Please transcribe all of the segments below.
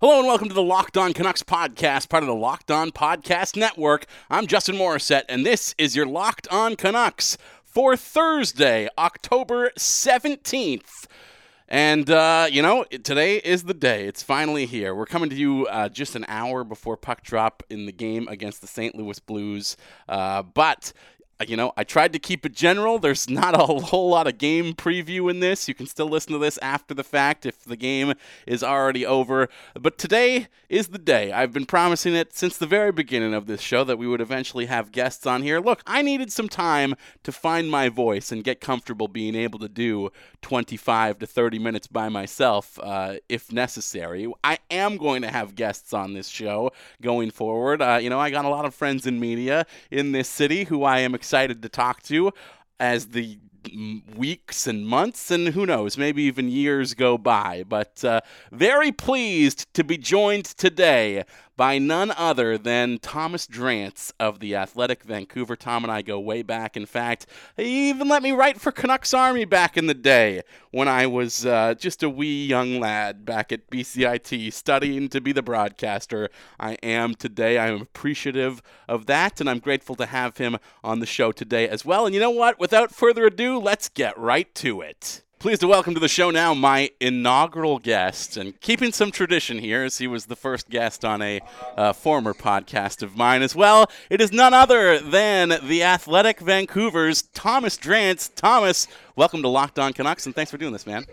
Hello and welcome to the Locked On Canucks podcast, part of the Locked On Podcast Network. I'm Justin Morissette, and this is your Locked On Canucks for Thursday, October 17th. And, uh, you know, today is the day. It's finally here. We're coming to you uh, just an hour before puck drop in the game against the St. Louis Blues. Uh, but you know, I tried to keep it general. There's not a whole lot of game preview in this. You can still listen to this after the fact if the game is already over. But today is the day. I've been promising it since the very beginning of this show that we would eventually have guests on here. Look, I needed some time to find my voice and get comfortable being able to do 25 to 30 minutes by myself uh, if necessary. I am going to have guests on this show going forward. Uh, you know, I got a lot of friends in media in this city who I am excited to talk to as the weeks and months and who knows, maybe even years go by. But uh, very pleased to be joined today by none other than Thomas Drance of the Athletic Vancouver. Tom and I go way back. In fact, he even let me write for Canucks Army back in the day when I was uh, just a wee young lad back at BCIT studying to be the broadcaster I am today. I am appreciative of that, and I'm grateful to have him on the show today as well. And you know what? Without further ado, let's get right to it. Pleased to welcome to the show now my inaugural guest, and keeping some tradition here, as he was the first guest on a uh, former podcast of mine as well. It is none other than the Athletic Vancouver's Thomas Drance. Thomas, welcome to Locked On Canucks, and thanks for doing this, man.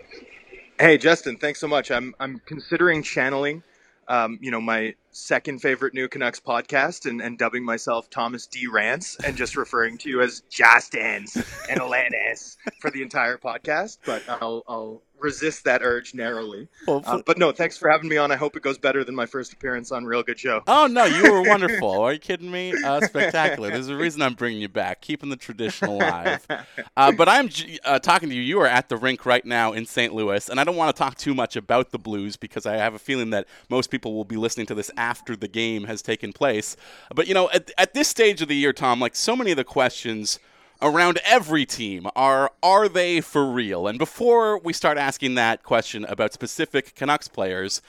Hey, Justin, thanks so much. I'm I'm considering channeling um, you know, my second favorite new Canucks podcast and, and dubbing myself Thomas D. Rance and just referring to you as Justins and Alanis for the entire podcast. But I'll, I'll resist that urge narrowly. Well, uh, but no, thanks for having me on. I hope it goes better than my first appearance on Real Good Show. Oh no, you were wonderful. Are you kidding me? Uh, spectacular. There's a reason I'm bringing you back, keeping the tradition alive. Uh, but I'm uh, talking to you. You are at the rink right now in St. Louis, and I don't want to talk too much about the Blues because I have a feeling that most people will be listening to this after the game has taken place. But you know, at, at this stage of the year, Tom, like so many of the questions around every team are are they for real? And before we start asking that question about specific Canucks players,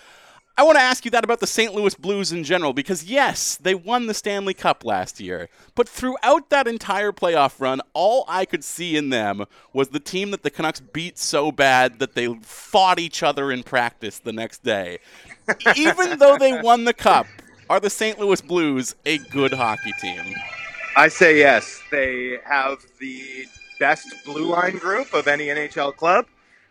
I want to ask you that about the St. Louis Blues in general because yes, they won the Stanley Cup last year, but throughout that entire playoff run, all I could see in them was the team that the Canucks beat so bad that they fought each other in practice the next day. Even though they won the cup, are the St. Louis Blues a good hockey team? I say yes. They have the best blue line group of any NHL club.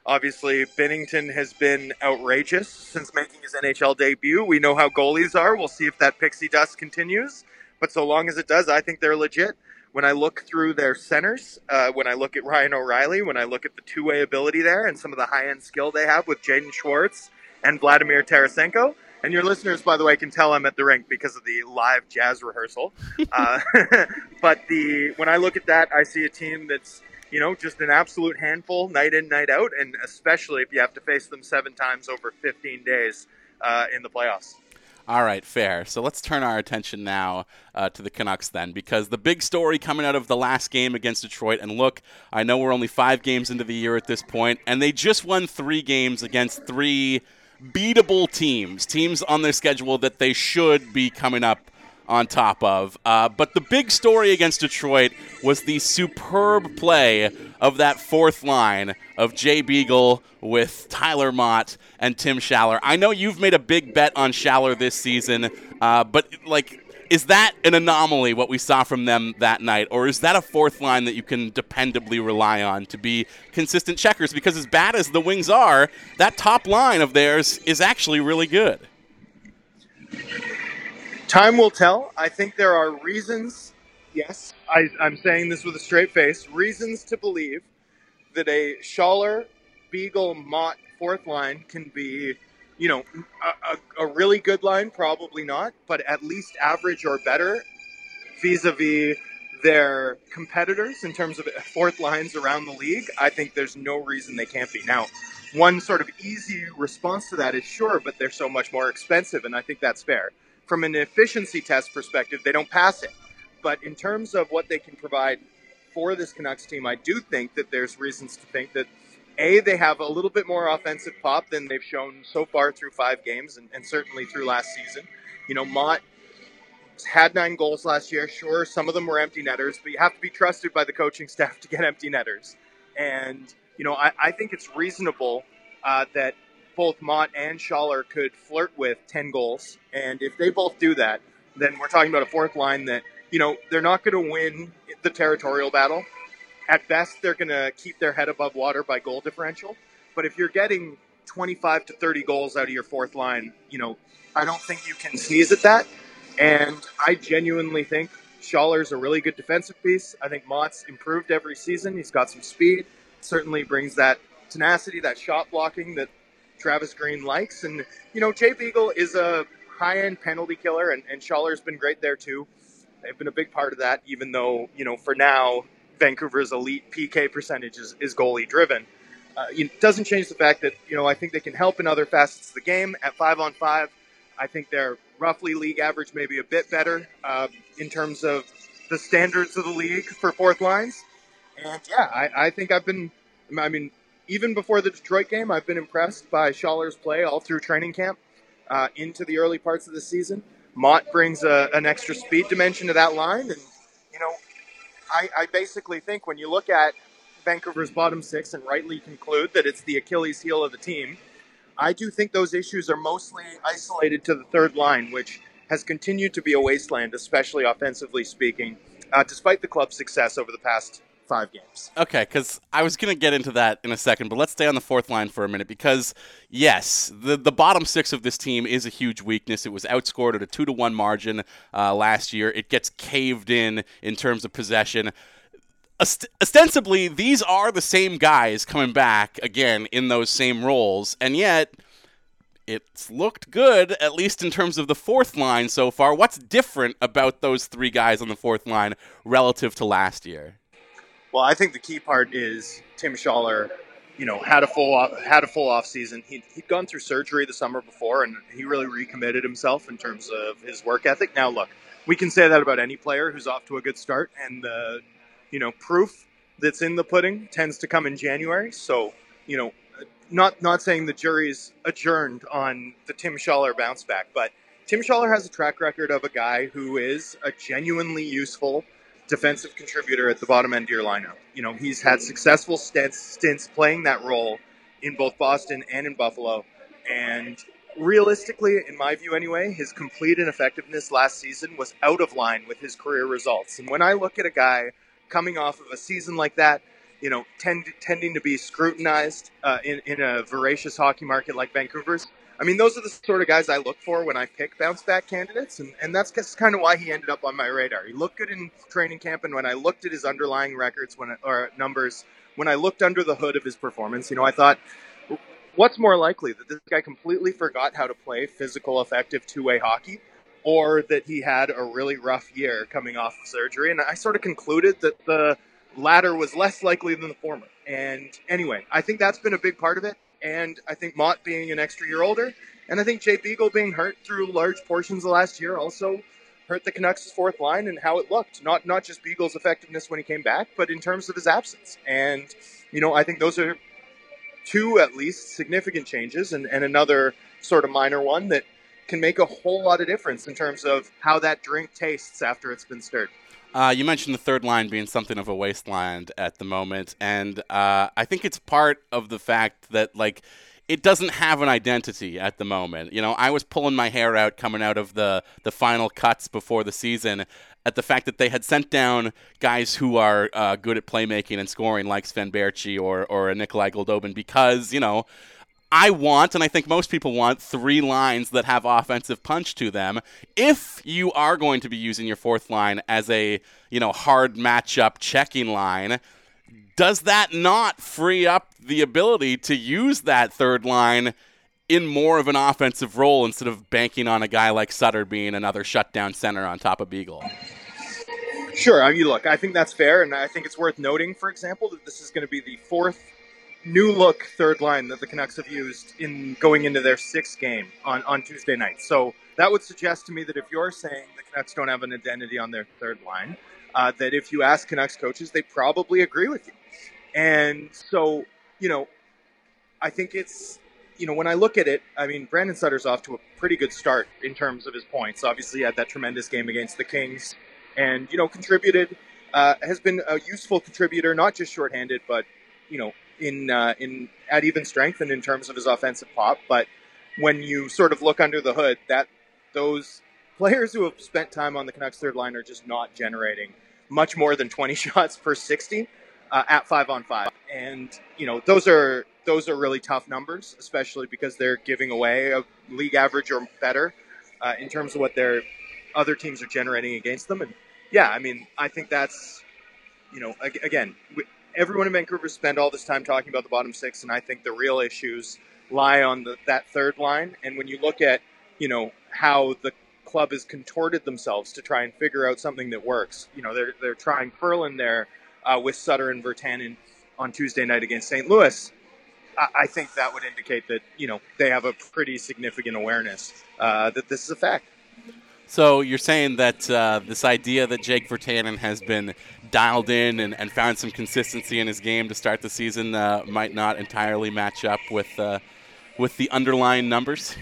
Obviously, Binnington has been outrageous since making his NHL debut. We know how goalies are. We'll see if that pixie dust continues. But so long as it does, I think they're legit. When I look through their centers, uh, when I look at Ryan O'Reilly, when I look at the two way ability there and some of the high end skill they have with Jaden Schwartz and Vladimir Tarasenko, and your listeners, by the way, can tell I'm at the rink because of the live jazz rehearsal. uh, but the when I look at that, I see a team that's you know just an absolute handful, night in, night out, and especially if you have to face them seven times over 15 days uh, in the playoffs. All right, fair. So let's turn our attention now uh, to the Canucks then, because the big story coming out of the last game against Detroit, and look, I know we're only five games into the year at this point, and they just won three games against three beatable teams, teams on their schedule that they should be coming up on top of. Uh, but the big story against Detroit was the superb play of that fourth line of Jay Beagle with Tyler Motte and Tim Schaller. I know you've made a big bet on Schaller this season, uh, but like is that an anomaly what we saw from them that night? Or is that a fourth line that you can dependably rely on to be consistent checkers? Because as bad as the wings are that top line of theirs is actually really good. Time will tell. I think there are reasons yes I, am saying this with a straight face reasons to believe that a Schaller, Beagle, Motte fourth line can be you know, a, a, a, really good line, probably not, but at least average or better vis-a-vis their competitors in terms of fourth lines around the league. I think there's no reason they can't be. Now, one sort of easy response to that is sure, but they're so much more expensive, and I think that's fair. From an efficiency test perspective, they don't pass it. But in terms of what they can provide for this Canucks team, I do think that there's reasons to think that A, they have a little bit more offensive pop than they've shown so far through five games and, and certainly through last season. You know, Motte had nine goals last year. Sure, some of them were empty netters, but you have to be trusted by the coaching staff to get empty netters. And, you know, I, I think it's reasonable uh, that both Motte and Schaller could flirt with 10 goals. And if they both do that, then we're talking about a fourth line that, you know, they're not going to win the territorial battle. At best, they're going to keep their head above water by goal differential. But if you're getting 25 to 30 goals out of your fourth line, you know, I don't think you can sneeze at that. And I genuinely think Schaller's a really good defensive piece. I think Motte's improved every season. He's got some speed. Certainly brings that tenacity, that shot blocking that Travis Green likes. And, you know, Jay Beagle is a high end penalty killer, and, and Schaller's been great there too. They've been a big part of that, even though, you know, for now, Vancouver's elite PK percentage is, is goalie driven. Uh, it doesn't change the fact that, you know, I think they can help in other facets of the game. At five on five, I think they're roughly league average, maybe a bit better uh, in terms of the standards of the league for fourth lines. And yeah, I, I think I've been, I mean, even before the Detroit game, I've been impressed by Schaller's play all through training camp uh, into the early parts of the season. Motte brings a, an extra speed dimension to that line. And, I, I basically think when you look at Vancouver's bottom six and rightly conclude that it's the Achilles heel of the team, I do think those issues are mostly isolated to the third line, which has continued to be a wasteland, especially offensively speaking, uh, despite the club's success over the past five games. Okay, because I was going to get into that in a second, but let's stay on the fourth line for a minute because, yes, the, the bottom six of this team is a huge weakness. It was outscored at a two to one margin uh, last year. It gets caved in in terms of possession. Ost- ostensibly, these are the same guys coming back again in those same roles, and yet it's looked good, at least in terms of the fourth line so far. What's different about those three guys on the fourth line relative to last year? Well, I think the key part is Tim Schaller. You know, had a full off, had a full off season. He he'd gone through surgery the summer before, and he really recommitted himself in terms of his work ethic. Now, look, we can say that about any player who's off to a good start, and the you know proof that's in the pudding tends to come in January. So, you know, not not saying the jury's adjourned on the Tim Schaller bounce back, but Tim Schaller has a track record of a guy who is a genuinely useful defensive contributor at the bottom end of your lineup. You know, he's had successful stints, stints playing that role in both Boston and in Buffalo. And realistically, in my view anyway, his complete ineffectiveness last season was out of line with his career results. And when I look at a guy coming off of a season like that, you know, tend, tending to be scrutinized uh, in, in a voracious hockey market like Vancouver's, I mean, those are the sort of guys I look for when I pick bounce back candidates, and, and that's kind of why he ended up on my radar. He looked good in training camp, and when I looked at his underlying records when or numbers, when I looked under the hood of his performance, you know, I thought, what's more likely that this guy completely forgot how to play physical, effective two way hockey, or that he had a really rough year coming off of surgery? And I sort of concluded that the latter was less likely than the former. And anyway, I think that's been a big part of it and I think Motte being an extra year older, and I think Jay Beagle being hurt through large portions of last year also hurt the Canucks' fourth line and how it looked. Not not just Beagle's effectiveness when he came back, but in terms of his absence. And you know, I think those are two at least significant changes, and, and another sort of minor one that can make a whole lot of difference in terms of how that drink tastes after it's been stirred. Uh, you mentioned the third line being something of a wasteland at the moment, and uh, I think it's part of the fact that like it doesn't have an identity at the moment. You know, I was pulling my hair out coming out of the the final cuts before the season at the fact that they had sent down guys who are uh, good at playmaking and scoring, like Sven Baertschi or or a Nikolai Goldobin, because you know I want, and I think most people want, three lines that have offensive punch to them. If you are going to be using your fourth line as a, you know, hard matchup checking line, does that not free up the ability to use that third line in more of an offensive role instead of banking on a guy like Sutter being another shutdown center on top of Beagle? Sure. I mean, look, I think that's fair, and I think it's worth noting, for example, that this is going to be the fourth new look third line that the Canucks have used in going into their sixth game on, on Tuesday night. So that would suggest to me that if you're saying the Canucks don't have an identity on their third line, uh, that if you ask Canucks coaches, they probably agree with you. And so, you know, I think it's you know when I look at it, I mean Brandon Sutter's off to a pretty good start in terms of his points. Obviously, he had that tremendous game against the Kings, and you know contributed. Uh, has been a useful contributor, not just shorthanded, but you know in uh, in at even strength and in terms of his offensive pop. But when you sort of look under the hood, that those players who have spent time on the Canucks third line are just not generating much more than 20 shots per 60 uh, at five on five. And you know those are those are really tough numbers, especially because they're giving away a league average or better uh, in terms of what their other teams are generating against them. And yeah, I mean, I think that's you know again, everyone in Vancouver spent all this time talking about the bottom six, and I think the real issues lie on the, that third line. And when you look at you know how the club has contorted themselves to try and figure out something that works. You know, they're they're trying Ferland there uh, with Sutter and Virtanen on Tuesday night against St. Louis. I, I, think that would indicate that you know they have a pretty significant awareness uh, that this is a fact. So you're saying that uh, this idea that Jake Virtanen has been dialed in and, and, found some consistency in his game to start the season uh, might not entirely match up with uh, with the underlying numbers.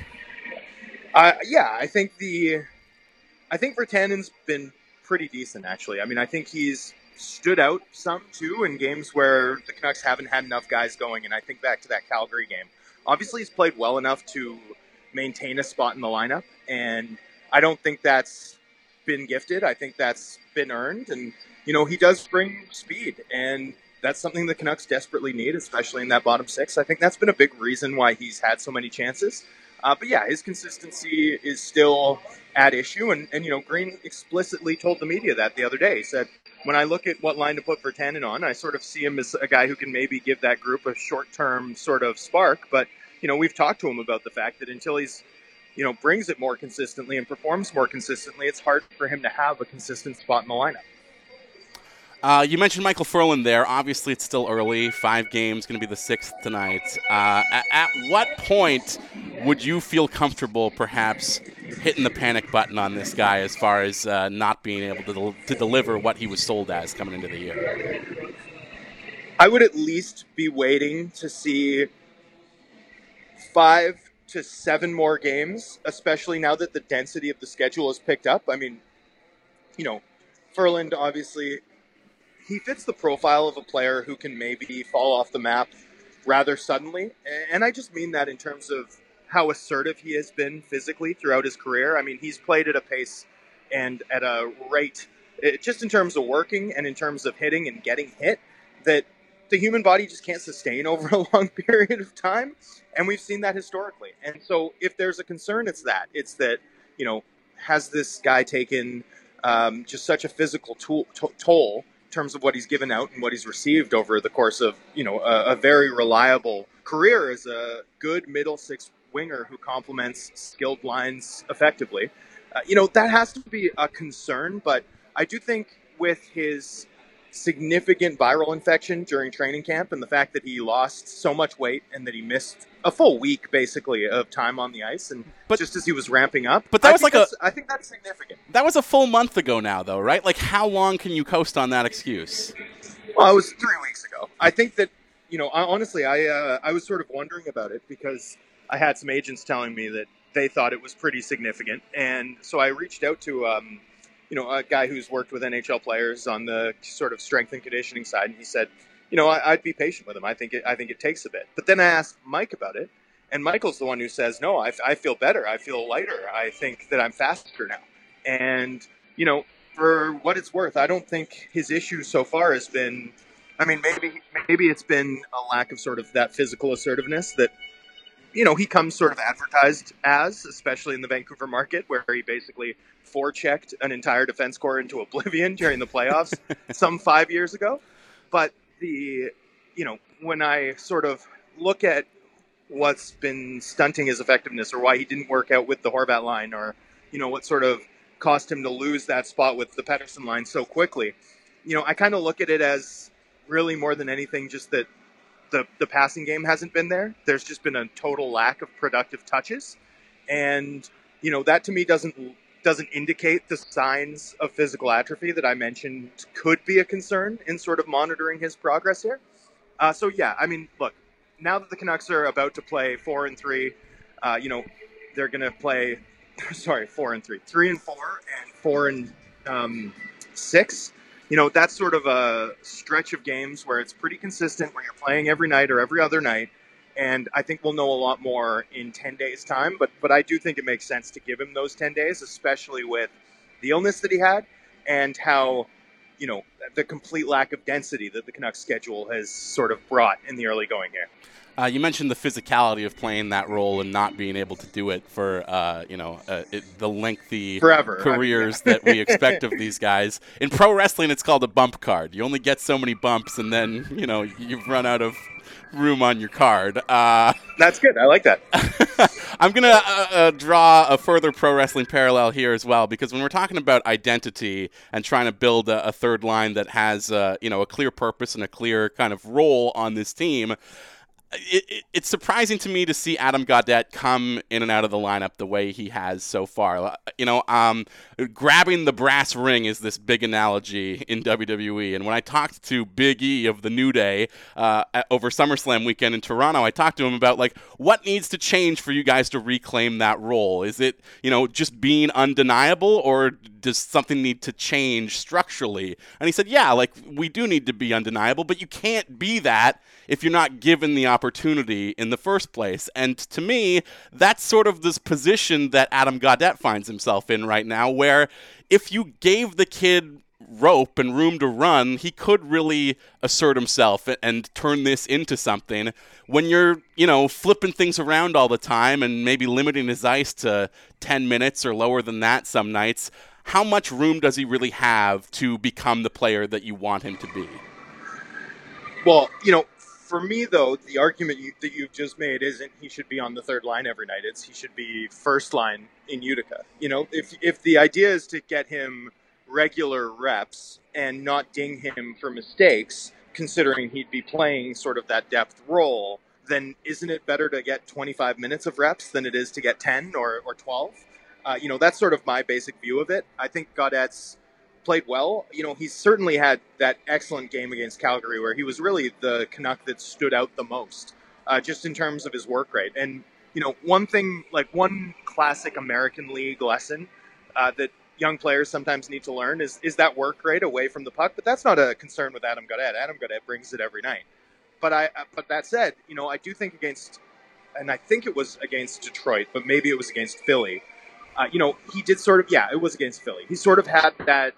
Uh, yeah, I think the I think Virtanen's been pretty decent actually. I mean, I think he's stood out some too in games where the Canucks haven't had enough guys going, and I think back to that Calgary game. Obviously, he's played well enough to maintain a spot in the lineup, and I don't think that's been gifted. I think that's been earned, and you know he does bring speed, and that's something the Canucks desperately need, especially in that bottom six. I think that's been a big reason why he's had so many chances. Uh, but yeah, his consistency is still at issue. And, and, you know, Green explicitly told the media that the other day. He said, when I look at what line to put Virtanen on, I sort of see him as a guy who can maybe give that group a short term sort of spark. But, you know, we've talked to him about the fact that until he's, you know, brings it more consistently and performs more consistently, it's hard for him to have a consistent spot in the lineup. Uh, you mentioned Michael Ferland there. Obviously, it's still early. Five games, going to be the sixth tonight. Uh, at, at, what point would you feel comfortable, perhaps, hitting the panic button on this guy as far as uh, not being able to, del- to deliver what he was sold as coming into the year? I would at least be waiting to see five to seven more games, especially now that the density of the schedule has picked up. I mean, you know, Ferland obviously he fits the profile of a player who can maybe fall off the map rather suddenly. And I just mean that in terms of how assertive he has been physically throughout his career. I mean, he's played at a pace and at a rate, eh, just in terms of working and in terms of hitting and getting hit, that the human body just can't sustain over a long period of time. And we've seen that historically. And so if there's a concern, it's that. It's that, you know, has this guy taken um, just such a physical tool, to- toll terms of what he's given out and what he's received over the course of you know a, a very reliable career as a good middle six winger who complements skilled lines effectively. Uh, you know that has to be a concern, but I do think with his significant viral infection during training camp and the fact that he lost so much weight and that he missed a full week basically of time on the ice and but, just as he was ramping up. But that I was like a I think that's significant. That was a full month ago now though, right? Like how long can you coast on that excuse? Well, it was 3 weeks ago. I think that you know, I, honestly, I uh, I was sort of wondering about it because I had some agents telling me that they thought it was pretty significant, and so I reached out to um, you know, a guy who's worked with NHL players on the sort of strength and conditioning side, and he said, you know, I, would be patient with him. I think it, I think it takes a bit. But then I asked Mike about it, and Michael's the one who says, no, I, I feel better. I feel lighter. I think that I'm faster now. And you know, for what it's worth, I don't think his issue so far has been. I mean, maybe maybe it's been a lack of sort of that physical assertiveness that you know, he comes sort of advertised as, especially in the Vancouver market, where he basically forechecked an entire defense core into oblivion during the playoffs some five years ago. But the, you know, when I sort of look at what's been stunting his effectiveness or why he didn't work out with the Horvat line or, you know, what sort of cost him to lose that spot with the Pettersson line so quickly, you know, I kind of look at it as really more than anything just that the the passing game hasn't been there. There's just been a total lack of productive touches, and you know that to me doesn't doesn't indicate the signs of physical atrophy that I mentioned could be a concern in sort of monitoring his progress here. Uh, so yeah, I mean, look, now that the Canucks are about to play four and three, uh, you know, they're going to play. Sorry, four and three, three and four, and four and um, six. You know, that's sort of a stretch of games where it's pretty consistent, where you're playing every night or every other night. And I think we'll know a lot more in 10 days' time. But, but I do think it makes sense to give him those 10 days, especially with the illness that he had and how, you know, the complete lack of density that the Canucks schedule has sort of brought in the early going here. Uh, you mentioned the physicality of playing that role and not being able to do it for uh, you know uh, it, the lengthy Forever. careers I mean, yeah. that we expect of these guys. In pro wrestling, it's called a bump card. You only get so many bumps, and then you know you've run out of room on your card. Uh, That's good. I like that. I'm going to uh, uh, draw a further pro wrestling parallel here as well because when we're talking about identity and trying to build a, a third line that has uh, you know a clear purpose and a clear kind of role on this team, it, it, it's surprising to me to see Adam Gaudette come in and out of the lineup the way he has so far. You know, um, grabbing the brass ring is this big analogy in WWE. And when I talked to Big E of the New Day uh, over SummerSlam weekend in Toronto, I talked to him about like what needs to change for you guys to reclaim that role. Is it you know just being undeniable, or does something need to change structurally? And he said, yeah, like we do need to be undeniable, but you can't be that if you're not given the opportunity in the first place. And to me, that's sort of this position that Adam Gaudette finds himself in right now, where if you gave the kid rope and room to run, he could really assert himself and turn this into something. When you're, you know, flipping things around all the time and maybe limiting his ice to 10 minutes or lower than that some nights, how much room does he really have to become the player that you want him to be? Well, you know, for me though, the argument you, that you've just made isn't he should be on the third line every night. It's he should be first line in Utica. You know, if if the idea is to get him regular reps and not ding him for mistakes, considering he'd be playing sort of that depth role, then isn't it better to get 25 minutes of reps than it is to get 10 or, or 12? Uh, you know, that's sort of my basic view of it. I think Gaudette's played well. You know, he's certainly had that excellent game against Calgary where he was really the Canuck that stood out the most, uh, just in terms of his work rate. And, you know, one thing, like one classic American League lesson uh, that young players sometimes need to learn is, is that work rate away from the puck. But that's not a concern with Adam Gaudette. Adam Gaudette brings it every night. But I, but that said, you know, I do think against, and I think it was against Detroit, but maybe it was against Philly. Uh, you know, he did sort of, yeah, it was against Philly. He sort of had that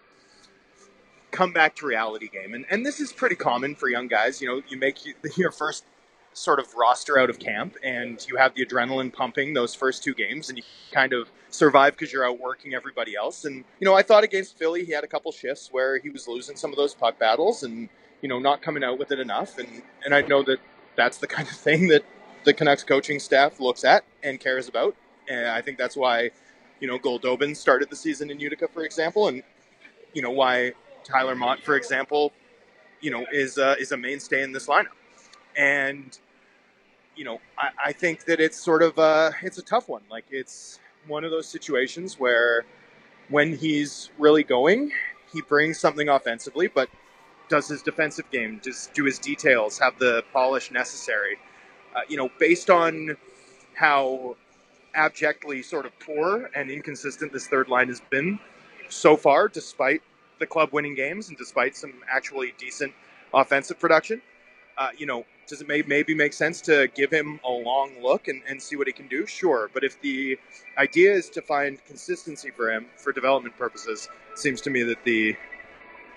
come back to reality game. And, and this is pretty common for young guys. You know, you make your first sort of roster out of camp and you have the adrenaline pumping those first two games and you kind of survive because you're out working everybody else. And, you know, I thought against Philly, he had a couple shifts where he was losing some of those puck battles and, you know, not coming out with it enough. And, and I know that that's the kind of thing that the Canucks coaching staff looks at and cares about. And I think that's why, you know, Goldobin started the season in Utica, for example, and, you know, why Tyler Motte, for example, you know, is uh, is a mainstay in this lineup, and you know, I, I think that it's sort of uh, it's a tough one. Like it's one of those situations where when he's really going, he brings something offensively, but does his defensive game, does do his details, have the polish necessary. Uh, you know, based on how abjectly sort of poor and inconsistent this third line has been so far, despite the club winning games and despite some actually decent offensive production. Uh, you know, does it may, maybe make sense to give him a long look and, and see what he can do? Sure. But if the idea is to find consistency for him for development purposes, seems to me that the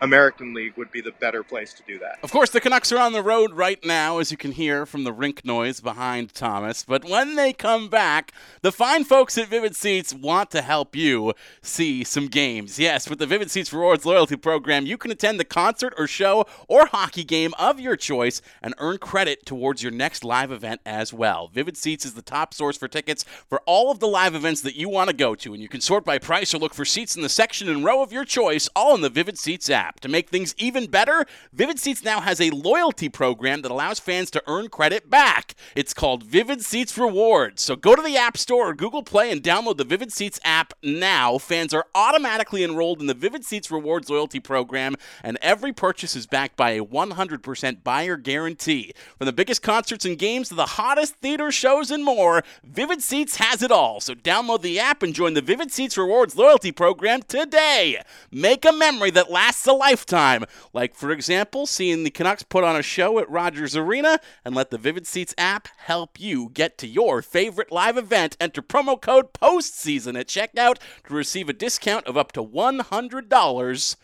American League would be the better place to do that. Of course, the Canucks are on the road right now, as you can hear from the rink noise behind Thomas. But when they come back, the fine folks at Vivid Seats want to help you see some games. Yes, with the Vivid Seats Rewards loyalty program, you can attend the concert or show or hockey game of your choice and earn credit towards your next live event as well. Vivid Seats is the top source for tickets for all of the live events that you want to go to, and you can sort by price or look for seats in the section and row of your choice, all in the Vivid Seats app. App. To make things even better, Vivid Seats now has a loyalty program that allows fans to earn credit back. It's called Vivid Seats Rewards. So go to the App Store or Google Play and download the Vivid Seats app now. Fans are automatically enrolled in the Vivid Seats Rewards loyalty program, and every purchase is backed by a 100% buyer guarantee. From the biggest concerts and games to the hottest theater shows and more, Vivid Seats has it all. So download the app and join the Vivid Seats Rewards loyalty program today. Make a memory that lasts a lifetime. Like, for example, seeing the Canucks put on a show at Rogers Arena, and let the Vivid Seats app help you get to your favorite live event. Enter promo code POSTSEASON at checkout to receive a discount of up to $100.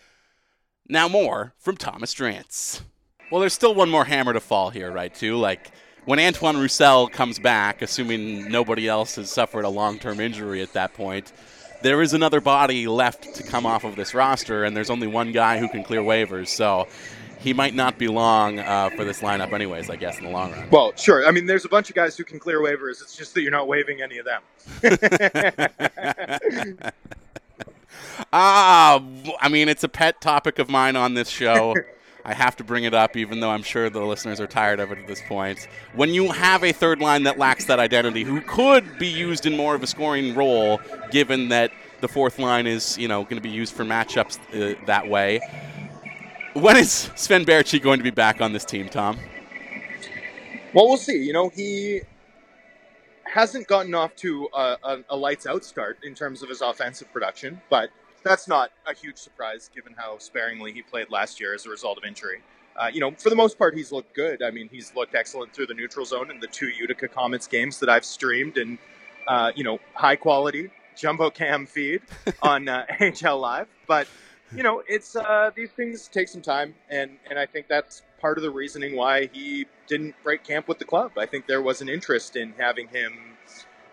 Now, more from Thomas Drance. Well, there's still one more hammer to fall here, right, too? Like, when Antoine Roussel comes back, assuming nobody else has suffered a long term injury at that point, there is another body left to come off of this roster, and there's only one guy who can clear waivers. So he might not be long uh, for this lineup, anyways, I guess, in the long run. Well, sure. I mean, there's a bunch of guys who can clear waivers. It's just that you're not waiving any of them. Ah, I mean, it's a pet topic of mine on this show. I have to bring it up, even though I'm sure the listeners are tired of it at this point. When you have a third line that lacks that identity, who could be used in more of a scoring role, given that the fourth line is, you know, going to be used for matchups uh, that way. When is Sven Baertschi going to be back on this team, Tom? Well, we'll see. You know, he hasn't gotten off to a, a, a lights out start in terms of his offensive production, but that's not a huge surprise given how sparingly he played last year as a result of injury. Uh, you know, for the most part, he's looked good. I mean, he's looked excellent through the neutral zone in the two Utica Comets games that I've streamed and, uh, you know, high quality jumbo cam feed on uh, NHL Live. But, you know, it's uh, these things take some time, and, and I think that's part of the reasoning why he didn't break camp with the club. I think there was an interest in having him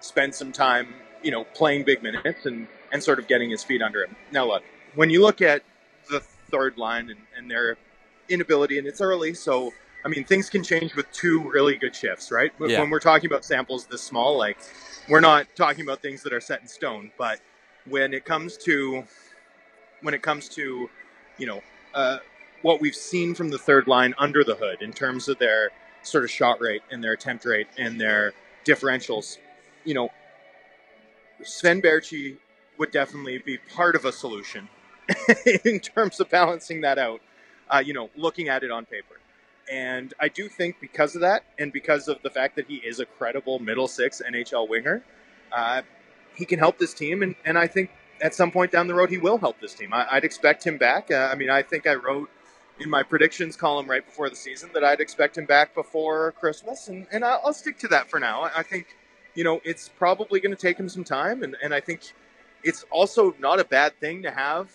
spend some time, you know, playing big minutes and and sort of getting his feet under him. Now, look, when you look at the third line and, and their inability, and it's early, so I mean, things can change with two really good shifts, right? Yeah. When we're talking about samples this small, like we're not talking about things that are set in stone, but when it comes to when it comes to you know uh, what we've seen from the third line under the hood in terms of their sort of shot rate and their attempt rate and their differentials, you know, Sven Baertschi would definitely be part of a solution in terms of balancing that out. Uh, you know, looking at it on paper. And I do think because of that, and because of the fact that he is a credible middle six NHL winger, uh, he can help this team. And, and I think at some point down the road, he will help this team. I, would expect him back. Uh, I mean, I think I wrote in my predictions column right before the season that I'd expect him back before Christmas, and, and I'll, stick to that for now. I think, you know, it's probably going to take him some time, and, and I think it's also not a bad thing to have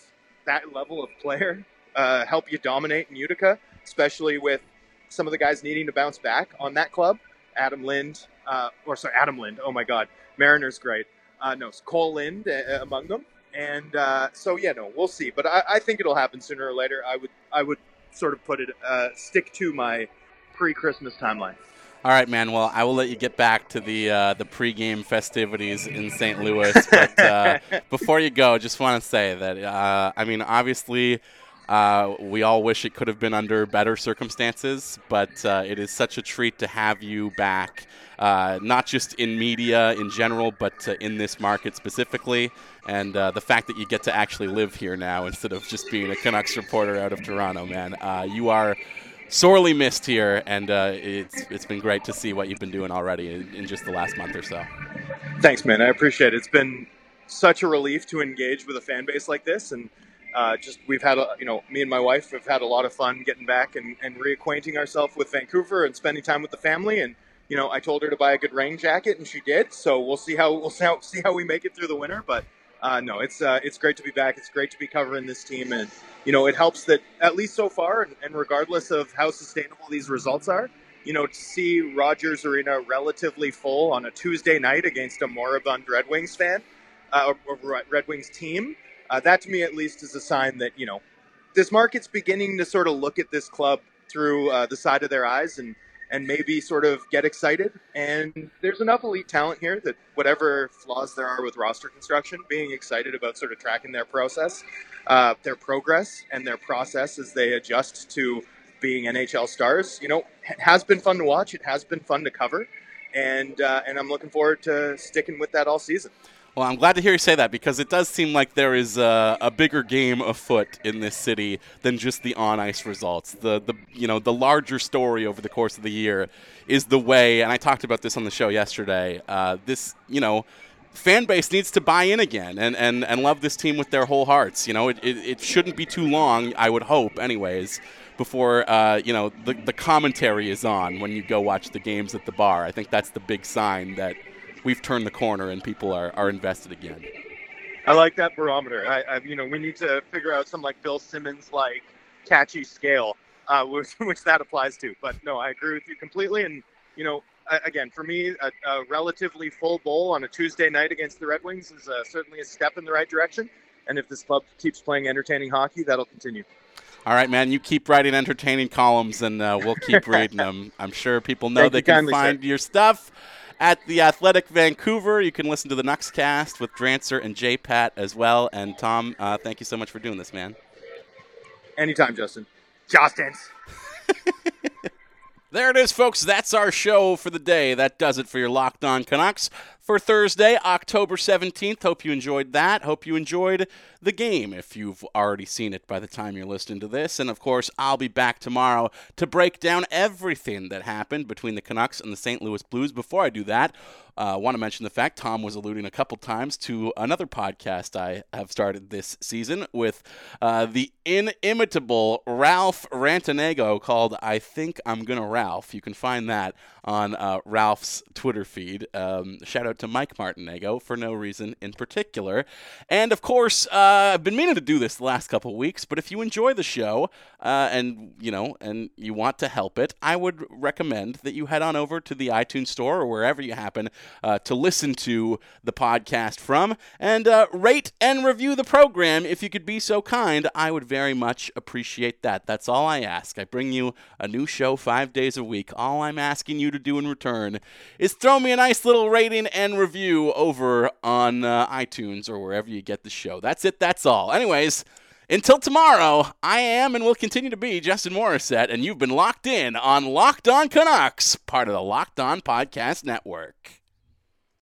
that level of player uh, help you dominate in Utica, especially with some of the guys needing to bounce back on that club. Adam Lind, uh, or sorry, Adam Lind. Oh my God, Mariner's great. Uh, no, Kole Lind uh, among them, and uh, so yeah, no, we'll see. But I, I, think it'll happen sooner or later. I would, I would sort of put it, uh, stick to my pre-Christmas timeline. All right, man. Well, I will let you get back to the uh, the pregame festivities in St. Louis. But uh, before you go, just want to say that uh, I mean, obviously, uh, we all wish it could have been under better circumstances, but uh, it is such a treat to have you back. Uh, not just in media in general, but in this market specifically, and the fact that you get to actually live here now instead of just being a Canucks reporter out of Toronto, man. you are sorely missed here, and uh, it's it's been great to see what you've been doing already in, in, just the last month or so. Thanks, man. I appreciate it. It's been such a relief to engage with a fan base like this, and uh, just we've had a, you know me and my wife have had a lot of fun getting back and, and reacquainting ourselves with Vancouver and spending time with the family. And you know, I told her to buy a good rain jacket, and she did. So we'll see how we'll see how, see how we make it through the winter, but. Uh, no, it's uh, it's great to be back. It's great to be covering this team, and you know, it helps that at least so far, and, and regardless of how sustainable these results are, you know, to see Rogers Arena relatively full on a Tuesday night against a moribund Red Wings fan, uh, or Red Wings team, uh, that to me at least is a sign that, you know, this market's beginning to sort of look at this club through uh, the side of their eyes and, and maybe sort of get excited. And there's enough elite talent here that whatever flaws there are with roster construction, being excited about sort of tracking their process, uh, their progress, and their process as they adjust to being NHL stars, you know, has been fun to watch. It has been fun to cover, and uh, and I'm looking forward to sticking with that all season. Well, I'm glad to hear you say that because it does seem like there is a, a bigger game afoot in this city than just the on ice results. The the you know the larger story over the course of the year is the way, and I talked about this on the show yesterday. Uh, this you know fan base needs to buy in again and, and, and love this team with their whole hearts. You know, it, it, it shouldn't be too long, I would hope, anyways, before uh, you know the, the commentary is on when you go watch the games at the bar. I think that's the big sign that we've turned the corner and people are, are invested again. I like that barometer. I, I you know, we need to figure out some like Bill Simmons like catchy scale, uh, which, which that applies to. But no, I agree with you completely. And you know, again, for me, a, a relatively full bowl on a Tuesday night against the Red Wings is uh, certainly a step in the right direction. And if this club keeps playing entertaining hockey, that'll continue. All right, man. You keep writing entertaining columns, and uh, we'll keep reading them. I'm sure people know Thank they can kindly, find sir. your stuff at the Athletic Vancouver. You can listen to the Nuxcast with Drancer and J Pat as well. And Tom, uh, thank you so much for doing this, man. Anytime, Justin. Justin. There it is, folks. That's our show for the day. That does it for your Locked On Canucks for Thursday, October 17th. Hope you enjoyed that. Hope you enjoyed the game if you've already seen it by the time you're listening to this. And of course, I'll be back tomorrow to break down everything that happened between the Canucks and the St. Louis Blues. Before I do that, I uh, want to mention the fact Tom was alluding a couple times to another podcast I have started this season with uh, the inimitable Ralph Rantanego called I Think I'm Gonna Ralph. You can find that on uh, Ralph's Twitter feed. Um, shout out to Mike Martinego for no reason in particular. And of course, uh, I've been meaning to do this the last couple weeks, but if you enjoy the show uh, and you know and you want to help it, I would recommend that you head on over to the iTunes store or wherever you happen uh, to listen to the podcast from and uh, rate and review the program if you could be so kind. I would very much appreciate that. That's all I ask. I bring you a new show five days a week. All I'm asking you to do in return is throw me a nice little rating and review over on uh, iTunes or wherever you get the show. That's it. That's all. Anyways. Until tomorrow, I am and will continue to be Justin Morissette, and you've been locked in on Locked On Canucks, part of the Locked On Podcast Network.